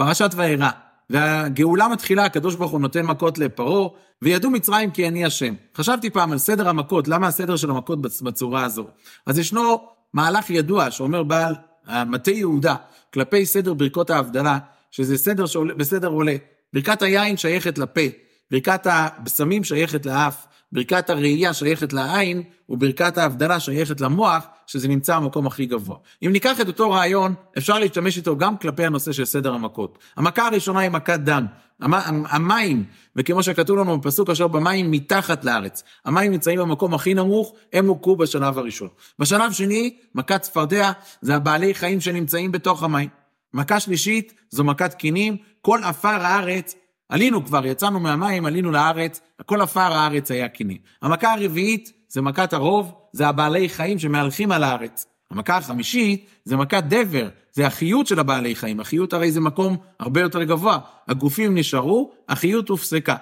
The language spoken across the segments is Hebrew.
פרשת וירא. והגאולה מתחילה, הקדוש ברוך הוא נותן מכות לפרעה, וידעו מצרים כי אני השם. חשבתי פעם על סדר המכות, למה הסדר של המכות בצורה הזו? אז ישנו מהלך ידוע שאומר בעל מטה יהודה כלפי סדר ברכות ההבדלה, שזה סדר שעולה, בסדר עולה. ברכת היין שייכת לפה, ברכת הבשמים שייכת לאף, ברכת הראייה שייכת לעין, וברכת ההבדלה שייכת למוח, שזה נמצא במקום הכי גבוה. אם ניקח את אותו רעיון, אפשר להשתמש איתו גם כלפי הנושא של סדר המכות. המכה הראשונה היא מכת דם. המים, וכמו שכתוב לנו בפסוק אשר במים מתחת לארץ, המים נמצאים במקום הכי נמוך, הם הוכו בשלב הראשון. בשלב שני, מכת צפרדע, זה הבעלי חיים שנמצאים בתוך המים. מכה שלישית, זו מכת קינים, כל עפר הארץ עלינו כבר, יצאנו מהמים, עלינו לארץ, כל עפר הארץ היה קיני. המכה הרביעית זה מכת הרוב, זה הבעלי חיים שמהלכים על הארץ. המכה החמישית זה מכת דבר, זה החיות של הבעלי חיים. החיות הרי זה מקום הרבה יותר גבוה. הגופים נשארו, החיות הופסקה.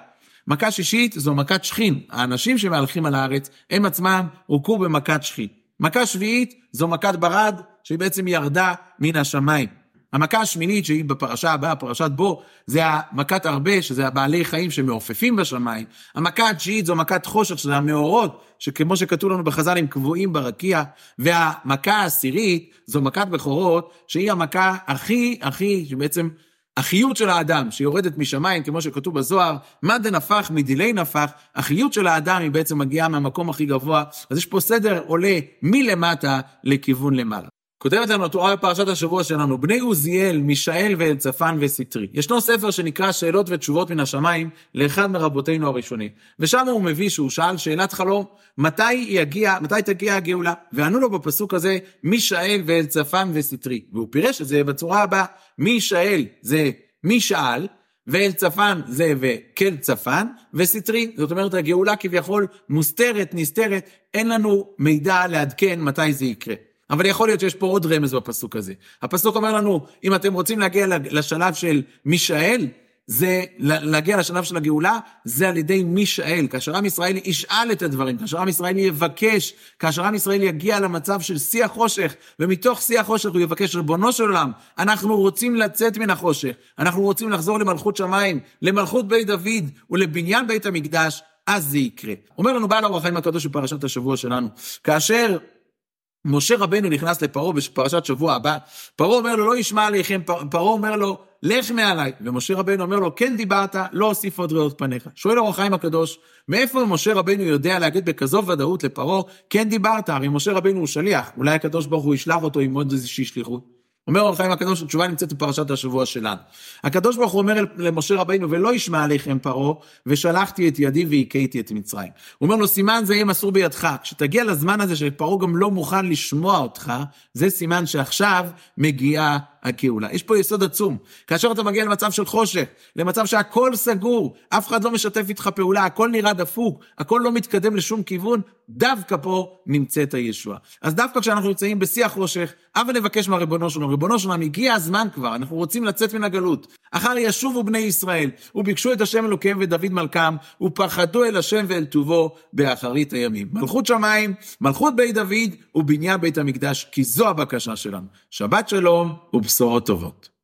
מכה שישית זו מכת שכין. האנשים שמהלכים על הארץ, הם עצמם הוכו במכת שכין. מכה שביעית זו מכת ברד, שהיא בעצם ירדה מן השמיים. המכה השמינית שהיא בפרשה הבאה, פרשת בו, זה המכת הרבה, שזה הבעלי חיים שמעופפים בשמיים. המכה התשיעית זו מכת חושך, שזה המאורות, שכמו שכתוב לנו בחז"ל, הם קבועים ברקיע. והמכה העשירית זו מכת בכורות, שהיא המכה הכי, הכי, שבעצם החיות של האדם שיורדת משמיים, כמו שכתוב בזוהר, מה דנפח מדילי נפח, החיות של האדם היא בעצם מגיעה מהמקום הכי גבוה, אז יש פה סדר עולה מלמטה לכיוון למעלה. כותבת לנו התורה בפרשת השבוע שלנו, בני עוזיאל, מישאל ואלצפן וסטרי. ישנו ספר שנקרא שאלות ותשובות מן השמיים לאחד מרבותינו הראשונים. ושם הוא מביא שהוא שאל שאלת חלום, מתי יגיע, מתי תגיע הגאולה? וענו לו בפסוק הזה, מישאל ואלצפן וסטרי. והוא פירש את זה בצורה הבאה, מישאל זה מי שאל, ואלצפן זה וכל צפן, וסטרי, זאת אומרת הגאולה כביכול מוסתרת, נסתרת, אין לנו מידע לעדכן מתי זה יקרה. אבל יכול להיות שיש פה עוד רמז בפסוק הזה. הפסוק אומר לנו, אם אתם רוצים להגיע לשלב של מישאל, זה להגיע לשלב של הגאולה, זה על ידי מישאל. כאשר עם ישראל ישאל את הדברים, כאשר עם ישראל יבקש, כאשר עם ישראל יגיע למצב של שיא החושך, ומתוך שיא החושך הוא יבקש, ריבונו של עולם, אנחנו רוצים לצאת מן החושך, אנחנו רוצים לחזור למלכות שמיים, למלכות בית דוד ולבניין בית המקדש, אז זה יקרה. אומר לנו בעל אורח חיים הקדוש בפרשת השבוע שלנו, כאשר משה רבנו נכנס לפרעה בפרשת שבוע הבא, פרעה אומר לו, לא ישמע עליכם, פרעה אומר לו, לך מעליי. ומשה רבנו אומר לו, כן דיברת, לא אוסיף עוד ראות פניך. שואל אור החיים הקדוש, מאיפה משה רבנו יודע להגיד בכזו ודאות לפרעה, כן דיברת, הרי משה רבנו הוא שליח, אולי הקדוש ברוך הוא ישלח אותו עם עוד איזושהי שליחות. אומר אור החיים הקדוש, התשובה נמצאת בפרשת השבוע שלנו. הקדוש ברוך הוא אומר למשה רבינו, ולא ישמע עליכם פרעה, ושלחתי את ידי והכיתי את מצרים. הוא אומר לו, סימן זה יהיה מסור בידך. כשתגיע לזמן הזה שפרעה גם לא מוכן לשמוע אותך, זה סימן שעכשיו מגיעה הגאולה. יש פה יסוד עצום. כאשר אתה מגיע למצב של חושך, למצב שהכל סגור, אף אחד לא משתף איתך פעולה, הכל נראה דפוק, הכל לא מתקדם לשום כיוון, דווקא פה נמצאת הישועה. אז דווקא כשאנחנו נמצאים בשיא החושך, אבל נבקש מהריבונו שלנו, ריבונו שלנו, הגיע הזמן כבר, אנחנו רוצים לצאת מן הגלות. אחר ישובו בני ישראל, וביקשו את השם אלוקיהם ודוד מלכם, ופחדו אל השם ואל טובו באחרית הימים. מלכות שמיים, מלכות בית דוד, ובניין בית המקדש, כי זו הבקשה שלנו. שבת שלום ובשורות טובות.